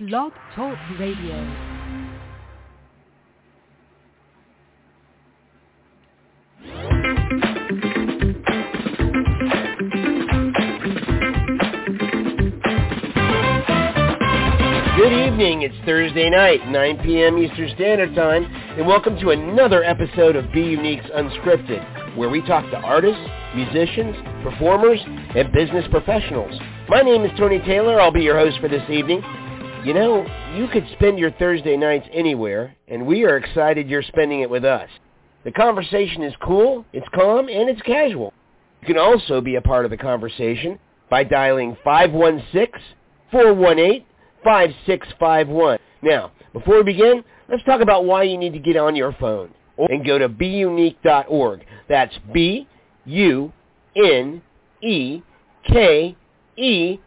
Blog Talk Radio. Good evening. It's Thursday night, 9 p.m. Eastern Standard Time, and welcome to another episode of Be Unique's Unscripted, where we talk to artists, musicians, performers, and business professionals. My name is Tony Taylor. I'll be your host for this evening. You know, you could spend your Thursday nights anywhere, and we are excited you're spending it with us. The conversation is cool, it's calm, and it's casual. You can also be a part of the conversation by dialing 516 418 5651. Now, before we begin, let's talk about why you need to get on your phone and go to beunique.org. That's B U N E K E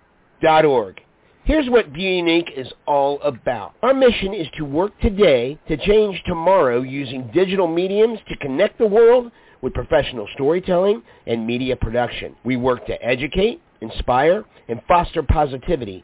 dot org. Here's what Be Unique is all about. Our mission is to work today to change tomorrow using digital mediums to connect the world with professional storytelling and media production. We work to educate, inspire, and foster positivity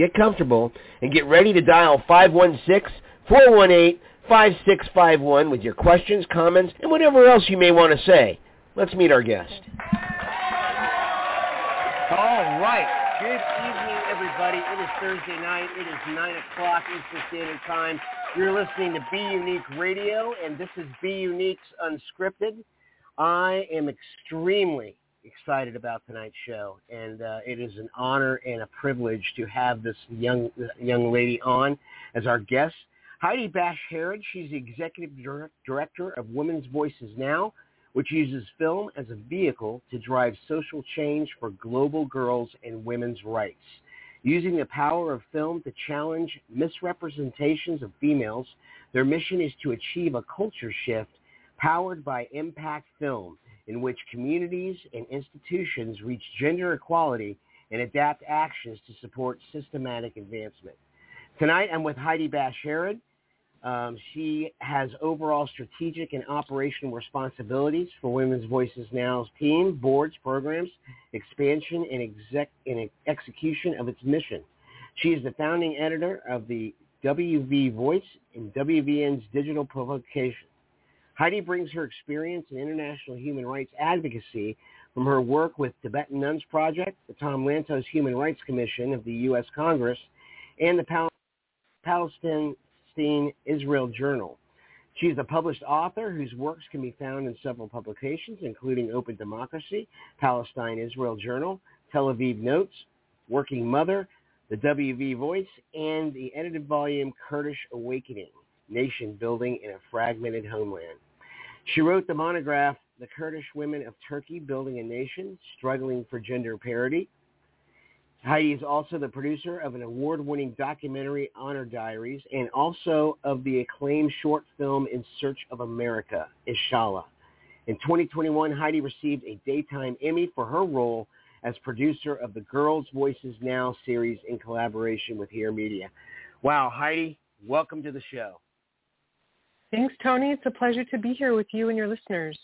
get comfortable, and get ready to dial 516-418-5651 with your questions, comments, and whatever else you may want to say. Let's meet our guest. All right. Good evening, everybody. It is Thursday night. It is 9 o'clock Eastern Standard Time. You're listening to Be Unique Radio, and this is Be Unique's Unscripted. I am extremely excited about tonight's show, and uh, it is an honor and a privilege to have this young young lady on as our guest. Heidi Bash Herod, she's the executive director of Women's Voices Now, which uses film as a vehicle to drive social change for global girls and women's rights. Using the power of film to challenge misrepresentations of females, their mission is to achieve a culture shift powered by impact film in which communities and institutions reach gender equality and adapt actions to support systematic advancement. Tonight, I'm with Heidi Basch. Um, she has overall strategic and operational responsibilities for Women's Voices Now's team, boards, programs, expansion, and, exec- and execution of its mission. She is the founding editor of the WV Voice and WVN's digital publication. Heidi brings her experience in international human rights advocacy from her work with Tibetan Nuns Project, the Tom Lantos Human Rights Commission of the U.S. Congress, and the Pal- Palestine Israel Journal. She is a published author whose works can be found in several publications, including Open Democracy, Palestine Israel Journal, Tel Aviv Notes, Working Mother, the WV Voice, and the edited volume Kurdish Awakening, Nation Building in a Fragmented Homeland. She wrote the monograph The Kurdish Women of Turkey Building a Nation, Struggling for Gender Parity. Heidi is also the producer of an award-winning documentary, Honor Diaries, and also of the acclaimed short film In Search of America, Inshallah. In 2021, Heidi received a Daytime Emmy for her role as producer of the Girls Voices Now series in collaboration with Here Media. Wow, Heidi, welcome to the show. Thanks, Tony. It's a pleasure to be here with you and your listeners.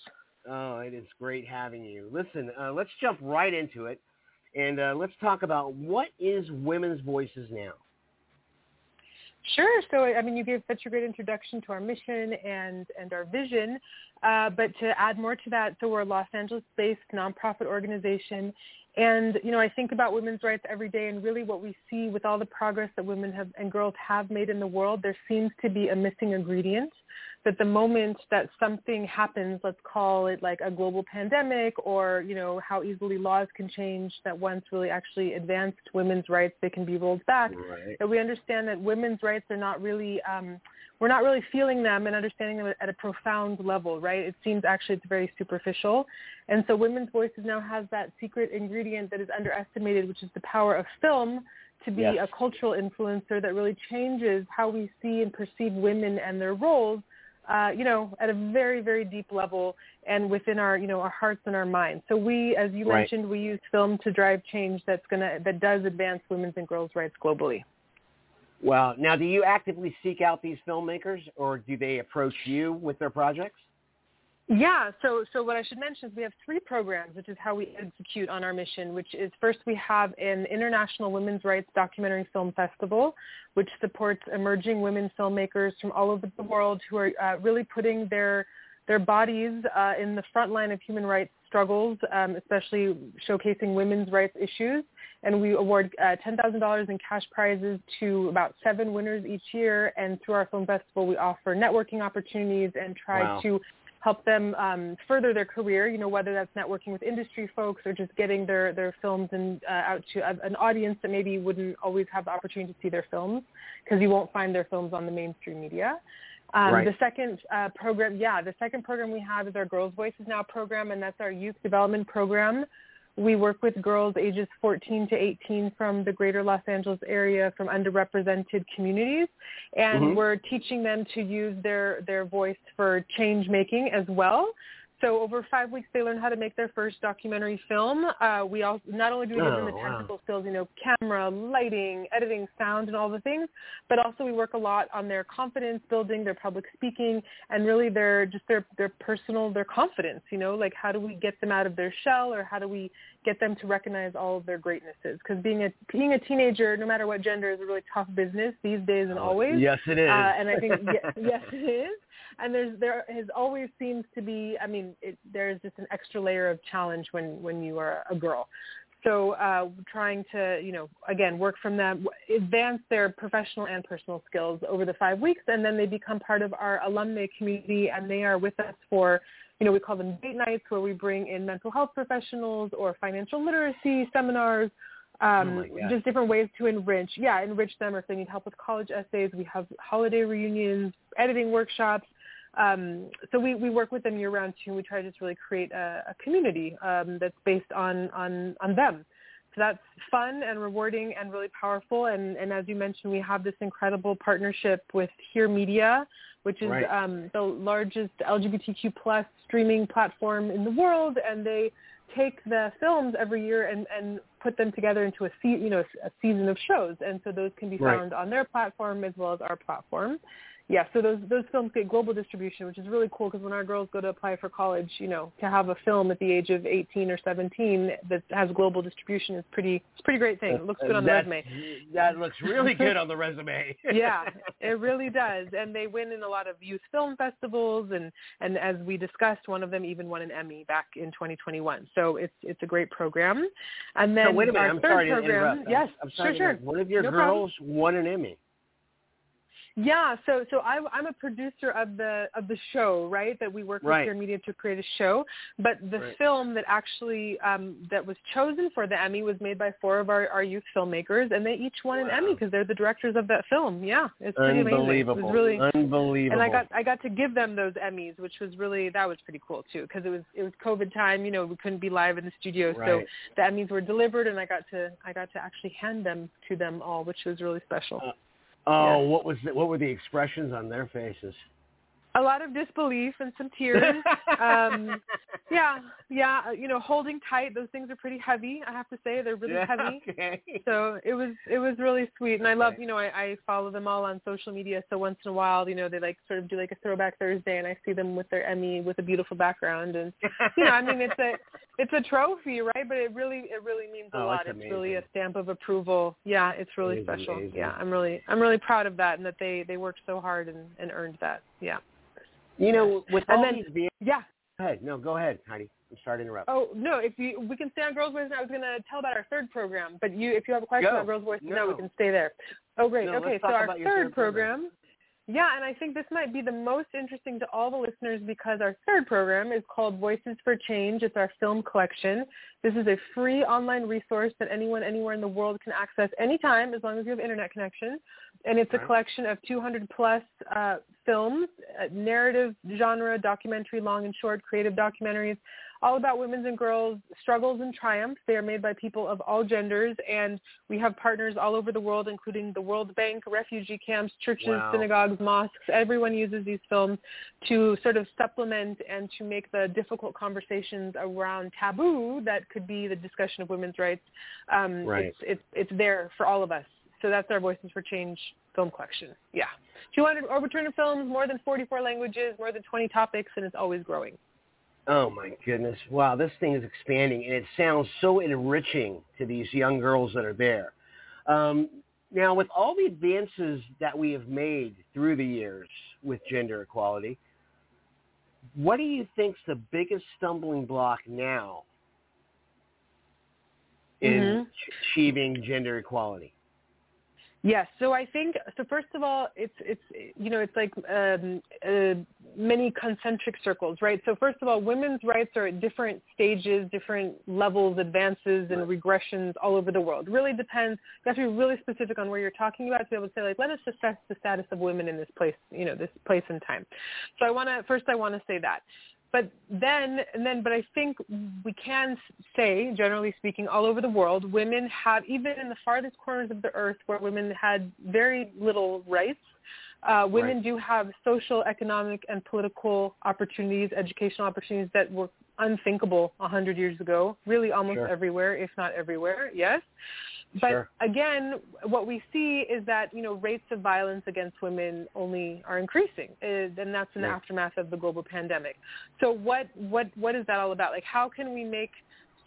Oh, it is great having you. Listen, uh, let's jump right into it, and uh, let's talk about what is Women's Voices Now. Sure. So, I mean, you gave such a great introduction to our mission and, and our vision. Uh, but to add more to that, so we're a Los Angeles-based nonprofit organization. And, you know, I think about women's rights every day and really what we see with all the progress that women have and girls have made in the world, there seems to be a missing ingredient that the moment that something happens, let's call it like a global pandemic or, you know, how easily laws can change that once really actually advanced women's rights, they can be rolled back. Right. That we understand that women's rights are not really, um, we're not really feeling them and understanding them at a profound level, right? It seems actually it's very superficial. And so Women's Voices now has that secret ingredient that is underestimated, which is the power of film to be Yes. a cultural influencer that really changes how we see and perceive women and their roles, uh, you know, at a very, very deep level and within our, you know, our hearts and our minds. So we, as you Right. mentioned, we use film to drive change that's gonna that does advance women's and girls' rights globally. Well, now do you actively seek out these filmmakers or do they approach you with their projects? Yeah, so so what I should mention is we have three programs, which is how we execute on our mission. Which is first we have an international women's rights documentary film festival, which supports emerging women filmmakers from all over the world who are uh, really putting their their bodies uh, in the front line of human rights struggles, um, especially showcasing women's rights issues. And we award uh, $10,000 in cash prizes to about seven winners each year. And through our film festival, we offer networking opportunities and try Wow. to help them um, further their career, you know, whether that's networking with industry folks or just getting their, their films and, uh, out to a, an audience that maybe wouldn't always have the opportunity to see their films because you won't find their films on the mainstream media. Um, Right. The second uh, program, yeah, the second program we have is our Girls Voices Now program, and that's our youth development program. We work with girls ages 14 to 18 from the greater Los Angeles area from underrepresented communities, and Mhm. we're teaching them to use their, their voice for change making as well. So over five weeks, they learn how to make their first documentary film. Uh, we all not only do we give them the Oh, wow. technical skills, you know, camera, lighting, editing, sound, and all the things, but also we work a lot on their confidence building, their public speaking, and really their just their their personal their confidence. You know, like how do we get them out of their shell, or how do we get them to recognize all of their greatnesses? Because being a being a teenager, no matter what gender, is a really tough business these days and always. Yes, it is. Uh, and I think yes, yes, it is. And there's there has always seems to be. I mean, it, there's just an extra layer of challenge when when you are a girl. So uh, trying to you know again work from them, advance their professional and personal skills over the five weeks, and then they become part of our alumni community, and they are with us for. You know, we call them date nights where we bring in mental health professionals or financial literacy seminars, um, Oh just different ways to enrich, yeah, enrich them. Or if they need help with college essays, we have holiday reunions, editing workshops. Um, so we, we work with them year round too. We try to just really create a, a community um, that's based on, on, on them. So that's fun and rewarding and really powerful. And, and as you mentioned, we have this incredible partnership with Here Media, which is Right. um, the largest LGBTQ plus streaming platform in the world. And they take the films every year and, and put them together into a se- you know a season of shows, and so those can be Right. found on their platform as well as our platform. Yeah, so those those films get global distribution, which is really cool because when our girls go to apply for college, you know, to have a film at the age of 18 or 17 that has global distribution is pretty it's a pretty great thing. It looks good on the That's- resume. That looks really good on the resume. yeah, it really does. And they win in a lot of youth film festivals and and as we discussed, one of them even won an Emmy back in 2021. So it's it's a great program. And then so wait a minute, I'm sorry to program, interrupt. yes, I'm sorry sure, sure. One of your No problem. girls won an Emmy. Yeah, so so I, I'm a producer of the of the show, right? That we work with Right. Media to create a show. But the Right. film that actually um, that was chosen for the Emmy was made by four of our, our youth filmmakers, and they each won an Emmy because they're the directors of that film. Yeah, it's pretty amazing. It was really Unbelievable. and I got I got to give them those Emmys, which was really that was pretty cool too because it was it was COVID time. You know, we couldn't be live in the studio, so Right. the Emmys were delivered, and I got to I got to actually hand them to them all, which was really special. Uh, Oh, Yeah. what was the, what were the expressions on their faces? A lot of disbelief and some tears. um, yeah, yeah, uh, you know, holding tight. Those things are pretty heavy. I have to say, they're really Yeah, heavy. Okay. So it was it was really sweet, and I love you know I, I follow them all on social media. So once in a while, you know, they like sort of do like a throwback Thursday, and I see them with their Emmy with a beautiful background, and you know, I mean, it's a it's a trophy, right? But it really it really means a Oh, lot. it's It's really a stamp of approval. Yeah, it's really It special. amazing. Yeah, I'm really I'm really proud of that, and that they they worked so hard and and earned that. Yeah, You know, with And all then- these being, yeah. go ahead. No, go ahead, Heidi. I'm sorry to interrupt. Oh no! If you we can stay on Girls Voice now. I was going to tell about our third program, but you if you have a question Go. about Girls Voice now, No. we can stay there. Oh great. No, okay, so our third third program. program. Yeah, and I think this might be the most interesting to all the listeners because our third program is called Voices for Change. It's our film collection. This is a free online resource that anyone anywhere in the world can access anytime as long as you have internet connection. And it's a collection of 200 plus uh, films, uh, narrative genre, documentary, long and short, creative documentaries, all about women's and girls' struggles and triumphs. They are made by people of all genders, and we have partners all over the world, including the World Bank, refugee camps, churches, Wow. synagogues, mosques. Everyone uses these films to sort of supplement and to make the difficult conversations around taboo that could be the discussion of women's rights. Um, Right. It's, it's, it's there for all of us. So that's our Voices for Change film collection. Yeah. 200 overturned films, more than 44 languages, more than 20 topics, and it's always growing. Oh my goodness! Wow, this thing is expanding, and it sounds so enriching to these young girls that are there. Um, now, with all the advances that we have made through the years with gender equality, what do you think's the biggest stumbling block now in Mhm. achieving gender equality? Yes. So I think so. First of all, it's it's you know it's like um, uh, many concentric circles, right? So first of all, women's rights are at different stages, different levels, advances, and regressions all over the world. Really depends. You have to be really specific on where you're talking about to be able to say like, let us assess the status of women in this place, you know, this place and time. So I want to first I want to say that. But then, and then, but I think we can say, generally speaking, all over the world, women have, even in the farthest corners of the earth where women had very little rights, uh, women Right. do have social, economic, and political opportunities, educational opportunities that were unthinkable a hundred years ago, really almost Sure. everywhere, if not everywhere, yes. But Sure. again, what we see is that you know rates of violence against women only are increasing, uh, and that's in the Right. aftermath of the global pandemic. So what what what is that all about? Like, how can we make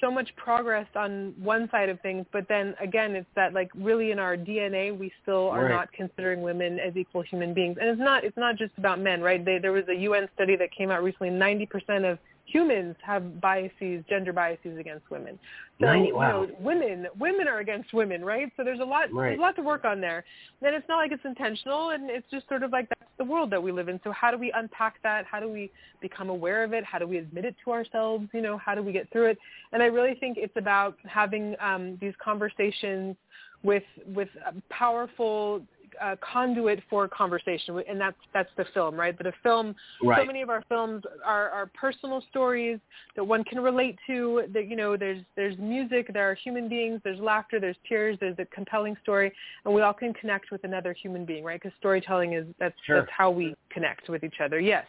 so much progress on one side of things, but then again, it's that like really in our DNA, we still are Right. not considering women as equal human beings, and it's not it's not just about men, right? They, there was a UN study that came out recently. Ninety percent of humans have biases, gender biases against women. So 90 wow. you know, women women are against women, right? So there's a lot Right. there's a lot to work on there. And it's not like it's intentional, and it's just sort of like that's the world that we live in. So how do we unpack that? How do we become aware of it? How do we admit it to ourselves? You know, how do we get through it? And I really think it's about having um, these conversations with with powerful uh, conduit for conversation, and that's that's the film, right? But a film Right. so many of our films are, are personal stories that one can relate to that you know there's there's music there are human beings there's laughter there's tears there's a compelling story and we all can connect with another human being right because storytelling is that's Sure. that's how we connect with each other yes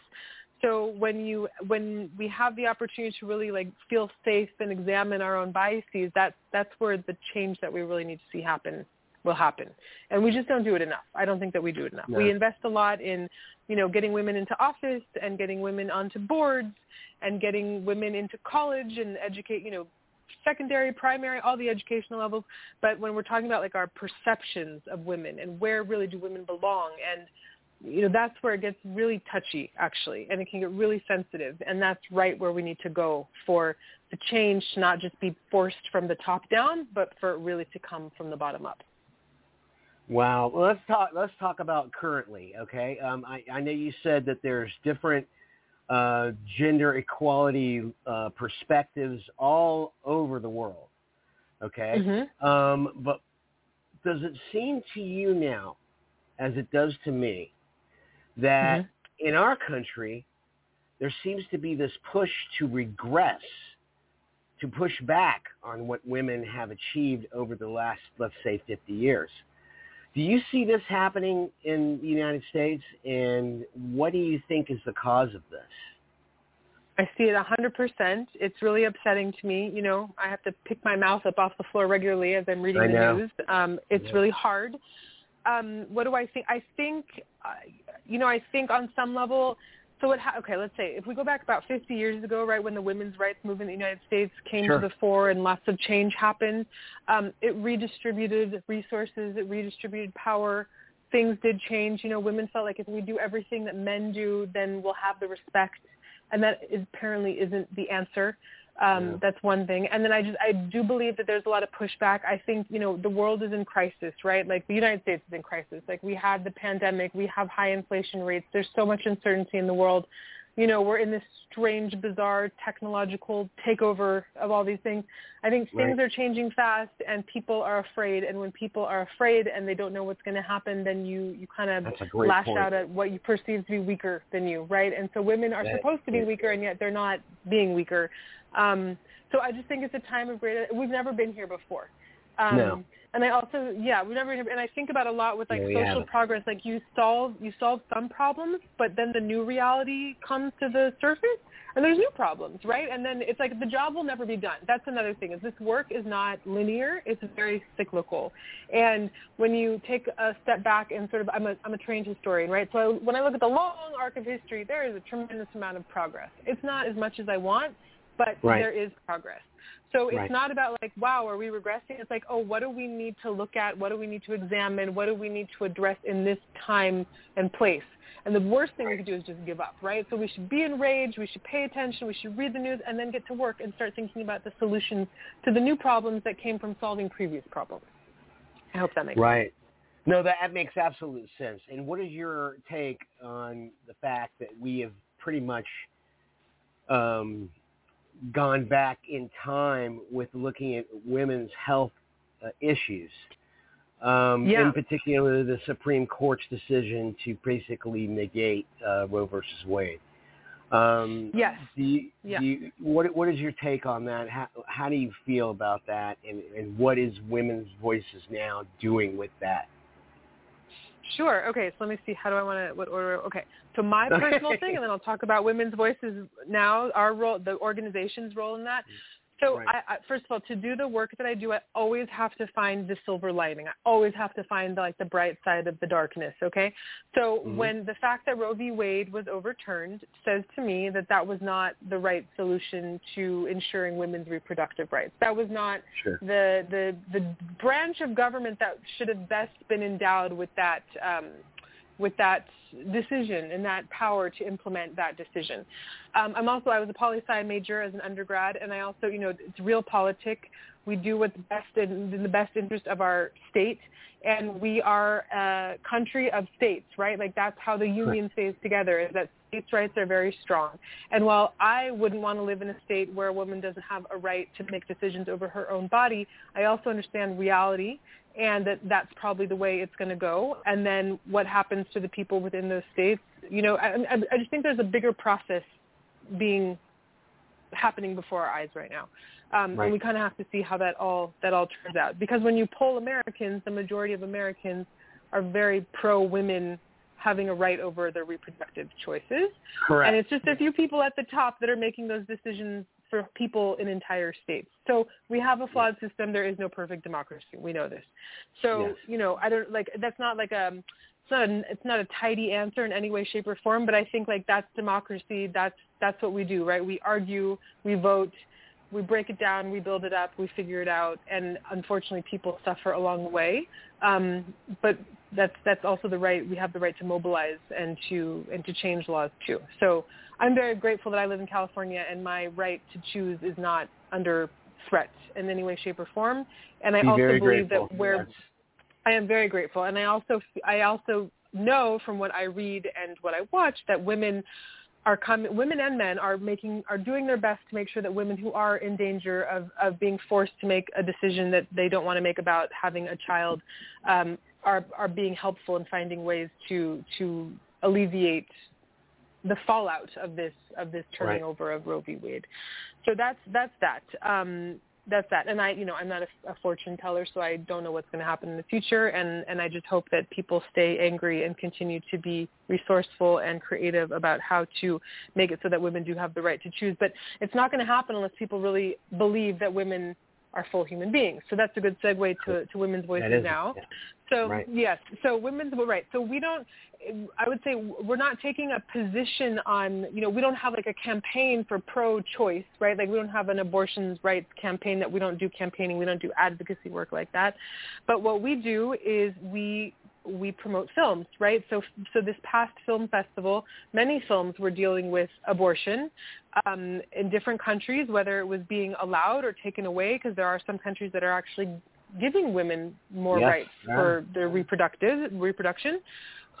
so when you when we have the opportunity to really like feel safe and examine our own biases that's that's where the change that we really need to see happen will happen and we just don't do it enough i don't think that we do it enough No. we invest a lot in you know, getting women into office and getting women onto boards and getting women into college and educate, you know, secondary, primary, all the educational levels. But when we're talking about like our perceptions of women and where really do women belong and you know, that's where it gets really touchy actually and it can get really sensitive and that's right where we need to go for the change to not just be forced from the top down, but for it really to come from the bottom up. Wow. Well, let's talk. Let's talk about currently. Okay. Um, I, I know you said that there's different uh, gender equality uh, perspectives all over the world. Okay. Mhm. Um, but does it seem to you now, as it does to me, that in our country there seems to be this push to regress, to push back on what women have achieved over the last, let's say, 50 years? Do you see this happening in the United States, and what do you think is the cause of this? I see it a hundred percent. It's really upsetting to me. You know, I have to pick my mouth up off the floor regularly as I'm reading the news. Um, it's Yeah. really hard. Um, what do I think? I think, uh, you know, I think on some level. So what? Ha- okay, let's say if we go back about 50 years ago, right when the women's rights movement in the United States came Sure. to the fore and lots of change happened, um, it redistributed resources, it redistributed power. Things did change. You know, women felt like if we do everything that men do, then we'll have the respect and that is, apparently isn't the answer. Um, Yeah. That's one thing. And then I just I do believe that there's a lot of pushback. I think you know the world is in crisis, right? Like the United States is in crisis. Like we had the pandemic, we have high inflation rates. There's so much uncertainty in the world. you know, we're in this strange, bizarre technological takeover of all these things. I think things Right. are changing fast, and people are afraid. And when people are afraid and they don't know what's going to happen, then you you kind of lash point. out at what you perceive to be weaker than you, right? And so women are That supposed to be weaker, and yet they're not being weaker. Um, so I just think it's a time of great. We've never been here before. Um, No. And I also, yeah, we've never, and I think about a lot with like No, social haven't. progress. Like you solve, you solve some problems, but then the new reality comes to the surface, and there's new problems, right? And then it's like the job will never be done. That's another thing. Is this work is not linear; it's very cyclical. And when you take a step back and sort of, I'm a, I'm a trained historian, right? So when I look at the long arc of history, there is a tremendous amount of progress. It's not as much as I want, but Right. there is progress. So it's Right. not about like, wow, are we regressing? It's like, oh, what do we need to look at? What do we need to examine? What do we need to address in this time and place? And the worst thing we could do is just give up, right? So we should be enraged. We should pay attention. We should read the news and then get to work and start thinking about the solutions to the new problems that came from solving previous problems. I hope that makes sense. Right. No, that, that makes absolute sense. And what is your take on the fact that we have pretty much um, gone back in time with looking at women's health uh, issues? Um, Yeah. In particular, the Supreme Court's decision to basically negate uh, Roe versus Wade. Um, Yes. Do you, Yeah. do you, what What is your take on that? How How do you feel about that? And and what is women's voices now doing with that? Sure. Okay. So let me see. How do I want to? What order? Okay. So my personal thing, and then I'll talk about women's voices now. Our role, the organization's role in that. Mm-hmm. So Right. I, I, first of all, to do the work that I do, I always have to find the silver lining. I always have to find like the bright side of the darkness. Okay. So Mhm. when the fact that Roe v. Wade was overturned says to me that that was not the right solution to ensuring women's reproductive rights. That was not Sure. the the the branch of government that should have best been endowed with that um, with that decision and that power to implement that decision. Um, I'm also I was a poli sci major as an undergrad, and I also you know it's realpolitik. We do what's best in, in the best interest of our state, and we are a country of states, right? Like that's how the union stays together. Is that states' rights are very strong. And while I wouldn't want to live in a state where a woman doesn't have a right to make decisions over her own body, I also understand reality and that that's probably the way it's going to go. And then what happens to the people within those states, you know, I, I, I just think there's a bigger process being happening before our eyes right now. Um, Right. And we kind of have to see how that all that all turns out. Because when you poll Americans, the majority of Americans are very pro women having a right over their reproductive choices. Correct. And it's just a few people at the top that are making those decisions for people in entire states. So we have a flawed system. There is no perfect democracy. We know this. So Yes. you know, I don't like that's not like a it's not a, it's not a tidy answer in any way, shape, or form. But I think like that's democracy. That's that's what we do, right? We argue, we vote, we break it down, we build it up, we figure it out, and unfortunately, people suffer along the way. Um, but that's that's also the right we have the right to mobilize and to and to change laws too. So I'm very grateful that I live in California and my right to choose is not under threat in any way, shape, or form. And I Be also believe that where That's- I am very grateful, and I also I also know from what I read and what I watch that women are coming, women and men are making are doing their best to make sure that women who are in danger of of being forced to make a decision that they don't want to make about having a child um, are are being helpful in finding ways to to alleviate the fallout of this of this turning Right. over of Roe v. Wade. So that's that's that. Um, that's that. And I, you know, I'm not a, a fortune teller, so I don't know what's going to happen in the future. And and I just hope that people stay angry and continue to be resourceful and creative about how to make it so that women do have the right to choose. But it's not going to happen unless people really believe that women are full human beings. So that's a good segue to, to women's voices is, now. yeah. So Right. yes, so women's well, right. So we don't. I would say we're not taking a position on. You know, we don't have like a campaign for pro-choice, right? Like we don't have an abortions rights campaign. That we don't do campaigning. We don't do advocacy work like that. But what we do is we we promote films, right? So so this past film festival, many films were dealing with abortion um, in different countries, whether it was being allowed or taken away, because there are some countries that are actually giving women more Yes, rights yeah. for their reproductive reproduction.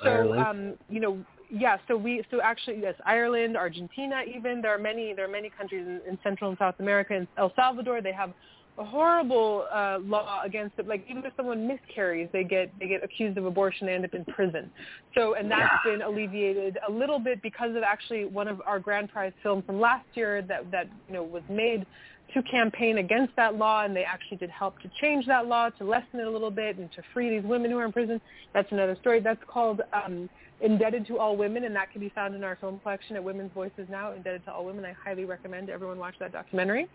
So, um, you know, yeah. So we, so actually, yes, Ireland, Argentina, even there are many, there are many countries in, in Central and South America. In El Salvador, they have a horrible uh, law against it. Like even if someone miscarries, they get they get accused of abortion, they end up in prison. So and that's Yeah. been alleviated a little bit because of actually one of our grand prize films from last year that that you know was made to campaign against that law, and they actually did help to change that law to lessen it a little bit and to free these women who are in prison. That's another story. That's called um, Indebted to All Women, and that can be found in our film collection at Women's Voices Now, Indebted to All Women. I highly recommend everyone watch that documentary.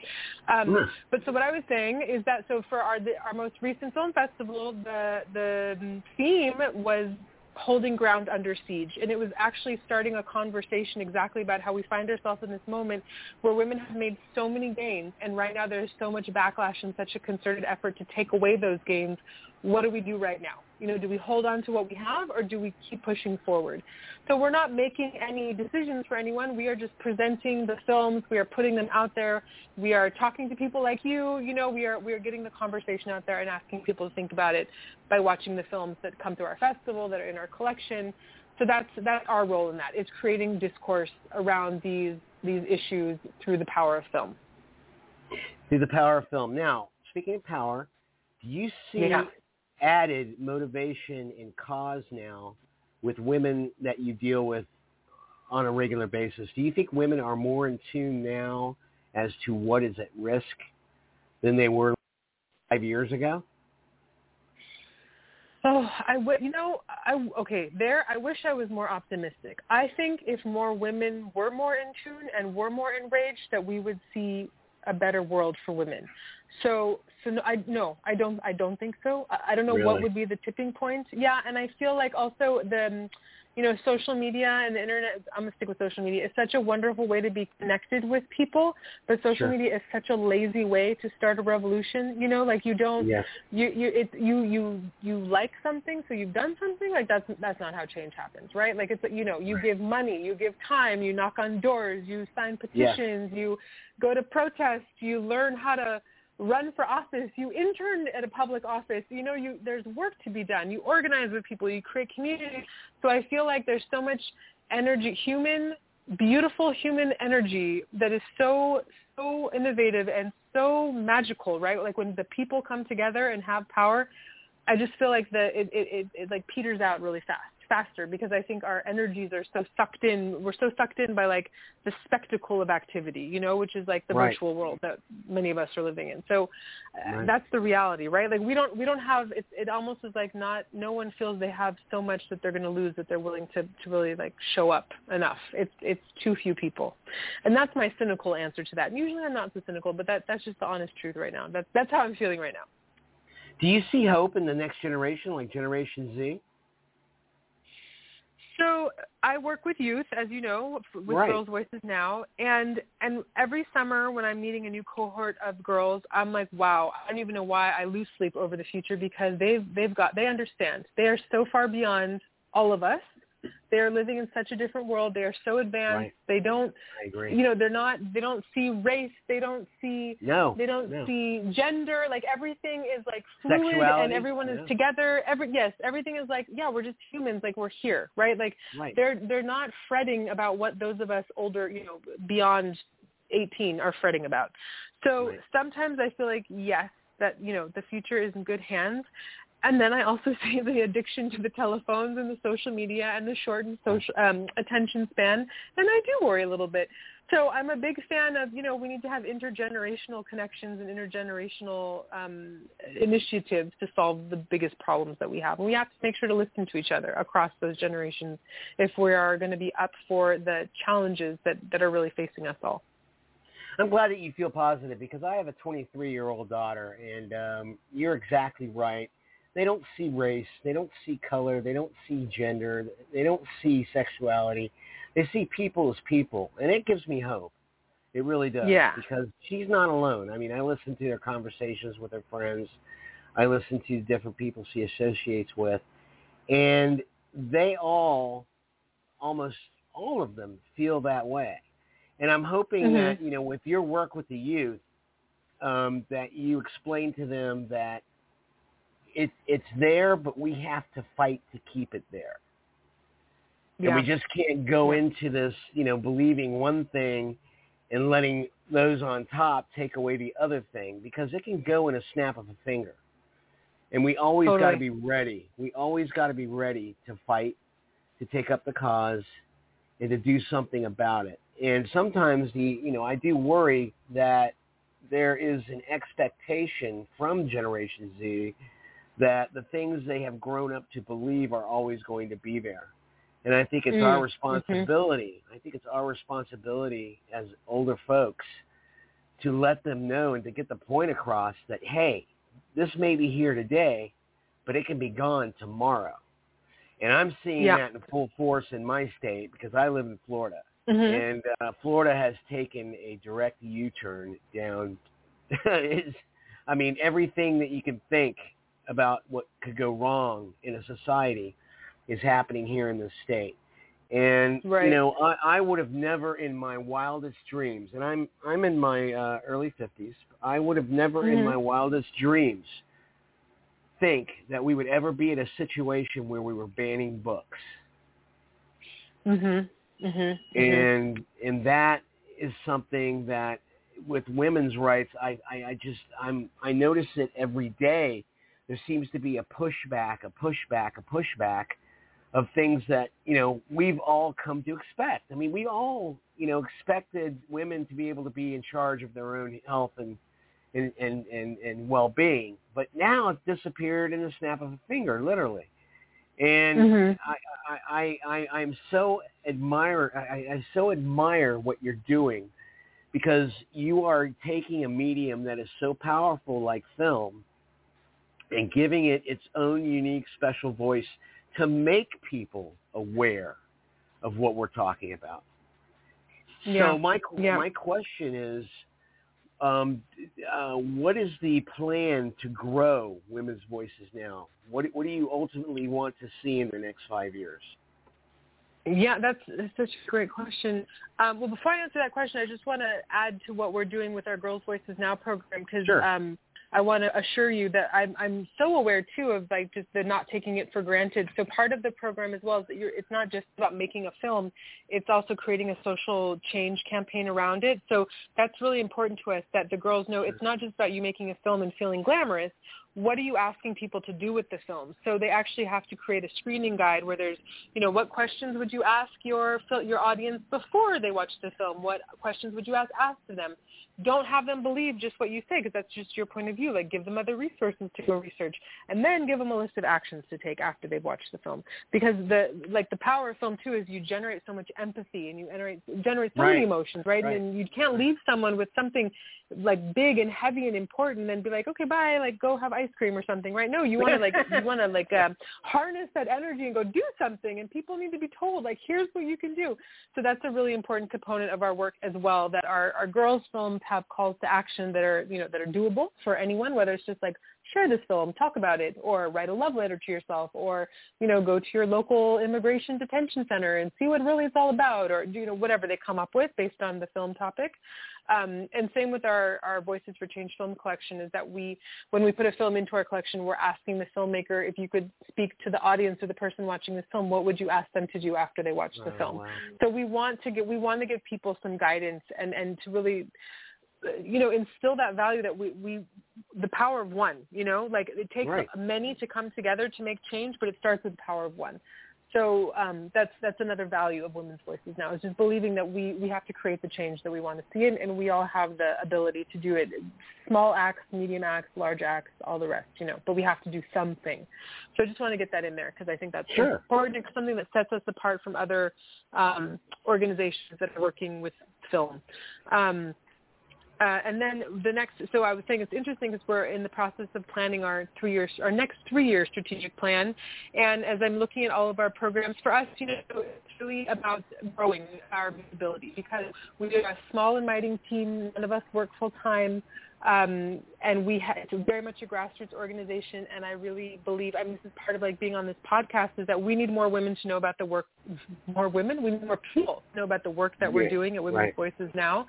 Um, Mm. but so what I was saying is that so for our the, our most recent film festival, the the theme was holding ground under siege, and it was actually starting a conversation exactly about how we find ourselves in this moment where women have made so many gains, and right now there's so much backlash and such a concerted effort to take away those gains. What do we do right now? You know, do we hold on to what we have, or do we keep pushing forward? So we're not making any decisions for anyone. We are just presenting the films. We are putting them out there. We are talking to people like you. You know, we are we are getting the conversation out there and asking people to think about it by watching the films that come through our festival that are in our collection. So that's that's our role in that. It's creating discourse around these these issues through the power of film. through the power of film. Now, speaking of power, do you see Yeah. Added motivation and cause now with women that you deal with on a regular basis? Do you think women are more in tune now as to what is at risk than they were five years ago? Oh, I would. You know, I okay. There, I wish I was more optimistic. I think if more women were more in tune and were more enraged, that we would see a better world for women. So, so no, I no, I don't. I don't think so. I, I don't know what would be the tipping point. Yeah, and I feel like also the, um, you know, social media and the internet. I'm gonna stick with social media. It's such a wonderful way to be connected with people, but social Sure. media is such a lazy way to start a revolution. You know, like you don't Yes. you you it you you you like something so you've done something like that's that's not how change happens right like it's you know you give money you give time you knock on doors you sign Yes. petitions you go to protests, you learn how to run for office you intern at a public office you know you there's work to be done. You organize with people you create community. So i feel like there's so much energy human beautiful human energy that is so so innovative and so magical, right? Like when the people come together and have power, I just feel like the it it, it, it like peters out really fast, faster because I think our energies are so sucked in. We're so sucked in by like the spectacle of activity, you know, which is like the Right. virtual world that many of us are living in. So uh, Right. that's the reality, right? Like we don't we don't have it. It almost is like not no one feels they have so much that they're going to lose that they're willing to to really like show up enough. It's it's too few people, and that's my cynical answer to that. And usually I'm not so cynical, but that that's just the honest truth right now. That's that's how I'm feeling right now. Do you see hope in the next generation, like Generation Z? So I work with youth, as you know, with Right. Girls Voices now, and and every summer when I'm meeting a new cohort of girls, I'm like, wow, I don't even know why I lose sleep over the future because they've they've got they understand. They are so far beyond all of us. They are living in such a different world. They are so advanced. Right. They don't, I agree. you know, they're not. They don't see race. They don't see no. they don't no. see gender like everything is like fluid Sexuality, and everyone is yeah. together every yes everything is like yeah we're just humans like we're here right like Right. they're they're not fretting about what those of us older you know beyond 18 are fretting about so Right. sometimes i feel like yes that you know the future is in good hands and then I also see the addiction to the telephones and the social media and the shortened social um, attention span, and I do worry a little bit. So I'm a big fan of, you know, we need to have intergenerational connections and intergenerational um, initiatives to solve the biggest problems that we have. And we have to make sure to listen to each other across those generations if we are going to be up for the challenges that, that are really facing us all. I'm glad that you feel positive because I have a 23 year old daughter, and um, you're exactly right. They don't see race, they don't see color, they don't see gender, they don't see sexuality. They see people as people, and it gives me hope. It really does. Yeah. Because she's not alone. I mean, I listen to their conversations with her friends. I listen to the different people she associates with, and they all, almost all of them, feel that way. And I'm hoping Mhm. that you know, with your work with the youth, um, that you explain to them that it it's there, but we have to fight to keep it there. Yeah. And we just can't go into this, you know, believing one thing and letting those on top take away the other thing because it can go in a snap of a finger. And we always Totally. got to be ready. We always got to be ready to fight, to take up the cause, and to do something about it. And sometimes the, you know, I do worry that there is an expectation from Generation Z that the things they have grown up to believe are always going to be there. And I think it's Mm, our mhm. responsibility. I think it's our responsibility as older folks to let them know and to get the point across that, hey, this may be here today, but it can be gone tomorrow. And I'm seeing Yeah. that in full force in my state because I live in Florida. Mhm. And uh, Florida has taken a direct U-turn down. I mean, everything that you can think about what could go wrong in a society is happening here in this state. And you know, I, I would have never in my wildest dreams, and I'm I'm in my uh, early fifties. I would have never in Mhm. my wildest dreams think that we would ever be in a situation where we were banning books Mhm. Mhm. And and that is something that with women's rights I, I i just i'm i notice it every day there seems to be a pushback a pushback a pushback of things that you know we've all come to expect i mean we all you know expected women to be able to be in charge of their own health and and and and, and well-being but now it's disappeared in the snap of a finger literally and Mhm. I, I, I, I, I'm so admire, I, I so admire what you're doing because you are taking a medium that is so powerful like film and giving it its own unique special voice to make people aware of what we're talking about. Yeah. So my Yeah. my question is, um, uh, what is the plan to grow women's voices now? What what do you ultimately want to see in the next five years? Yeah, that's, that's such a great question. Um, well, before I answer that question, I just want to add to what we're doing with our Girls Voices Now program because Sure. um, I want to assure you that I'm, I'm so aware too of like just the not taking it for granted. So part of the program as well is that you're, it's not just about making a film; it's also creating a social change campaign around it. So that's really important to us that the girls know it's not just about you making a film and feeling glamorous. What are you asking people to do with the film? So they actually have to create a screening guide where there's you know, what questions would you ask your your audience before they watch the film? What questions would you ask ask to them? Don't have them believe just what you say because that's just your point of view. Like give them other resources to go research, and then give them a list of actions to take after they've watched the film. Because the like the power of film too is you generate so much empathy and you generate generate so many emotions, right? Right. And you can't leave someone with something like big and heavy and important and be like, okay, bye, like go have ice cream or something, right? No, you want to like you want to like um, harness that energy and go do something. And people need to be told like, here's what you can do. So that's a really important component of our work as well. That our our girls films have calls to action that are you know that are doable for anyone, whether it's just like share this film, talk about it, or write a love letter to yourself, or you know go to your local immigration detention center and see what really it's all about, or you know whatever they come up with based on the film topic. Um, and same with our, our Voices for Change film collection is that we, when we put a film into our collection, we're asking the filmmaker if you could speak to the audience or the person watching this film, what would you ask them to do after they watch the Oh, film? wow. So we want to get, we want to give people some guidance and, and to really, you know, instill that value that we, we, the power of one, you know, like it takes Right. many to come together to make change, but it starts with the power of one. So um, that's that's another value of women's voices now is just believing that we we have to create the change that we want to see, and, and we all have the ability to do it. Small acts, medium acts, large acts, all the rest, you know. But we have to do something. So I just want to get that in there because I think that's Sure. important. It's something that sets us apart from other um, organizations that are working with film. Um, uh, and then the next, so I was saying it's interesting because we're in the process of planning our three years, our next three-year strategic plan. And as I'm looking at all of our programs, for us, you know, it's really about growing our visibility because we are a small and mighty team. None of us work full time. Um, and we ha- it's very much a grassroots organization, and I really believe. I mean, this is part of like being on this podcast is that we need more women to know about the work. More women, we need more people to know about the work that we're Yeah, doing at Women's right. Voices now,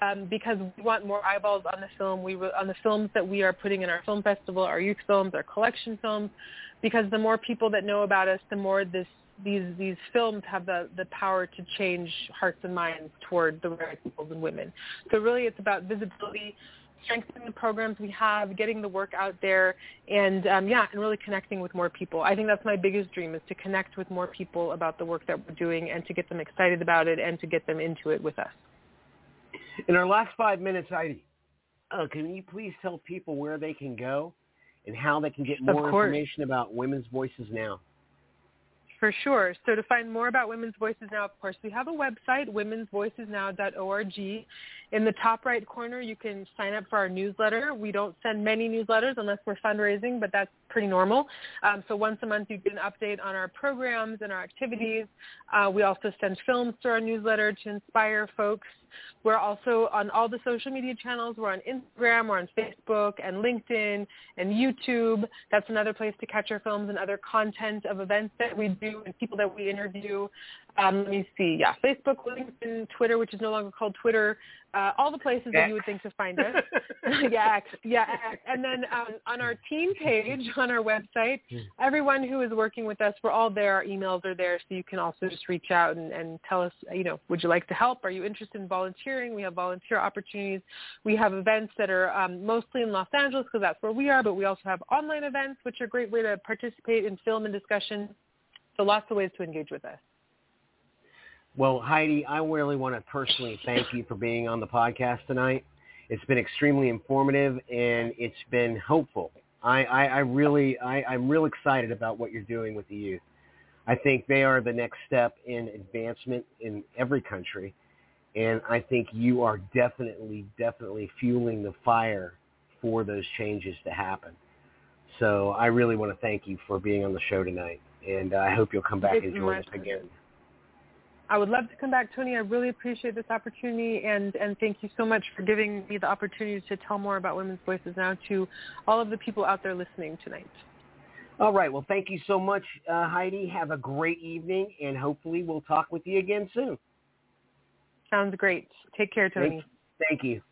um, because we want more eyeballs on the film. We re- on the films that we are putting in our film festival, our youth films, our collection films, because the more people that know about us, the more this these these films have the the power to change hearts and minds toward the rights of and women. So really, it's about visibility, strengthening the programs we have, getting the work out there, and um, yeah, and really connecting with more people. I think that's my biggest dream is to connect with more people about the work that we're doing and to get them excited about it and to get them into it with us. In our last five minutes, Heidi, uh, can you please tell people where they can go and how they can get more information about Women's Voices Now? For sure. So to find more about Women's Voices Now, of course, we have a website, womensvoicesnow.org. In the top right corner, you can sign up for our newsletter. We don't send many newsletters unless we're fundraising, but that's pretty normal. Um, so once a month, you get an update on our programs and our activities. Uh, we also send films to our newsletter to inspire folks. We're also on all the social media channels. We're on Instagram, we're on Facebook and LinkedIn and YouTube. That's another place to catch our films and other content of events that we do and people that we interview. Um, let me see. Yeah, Facebook, LinkedIn, Twitter, which is no longer called Twitter. Uh, all the places that you would think to find us. yeah, yeah. And then um, on our team page on our website, hmm. everyone who is working with us, we're all there. Our emails are there, so you can also just reach out and, and tell us, you know, would you like to help? Are you interested in volunteering? We have volunteer opportunities. We have events that are um, mostly in Los Angeles because that's where we are, but we also have online events, which are a great way to participate in film and discussion. So lots of ways to engage with us. Well, Heidi, I really want to personally thank you for being on the podcast tonight. It's been extremely informative and it's been hopeful. I, I, I really, I, I'm real excited about what you're doing with the youth. I think they are the next step in advancement in every country. And I think you are definitely, definitely fueling the fire for those changes to happen. So I really want to thank you for being on the show tonight. And I hope you'll come back it's and join us again. I would love to come back, Tony. I really appreciate this opportunity, and, and thank you so much for giving me the opportunity to tell more about Women's Voices now to all of the people out there listening tonight. All right. Well, thank you so much, uh, Heidi. Have a great evening, and hopefully we'll talk with you again soon. Sounds great. Take care, Tony. Thank, thank you.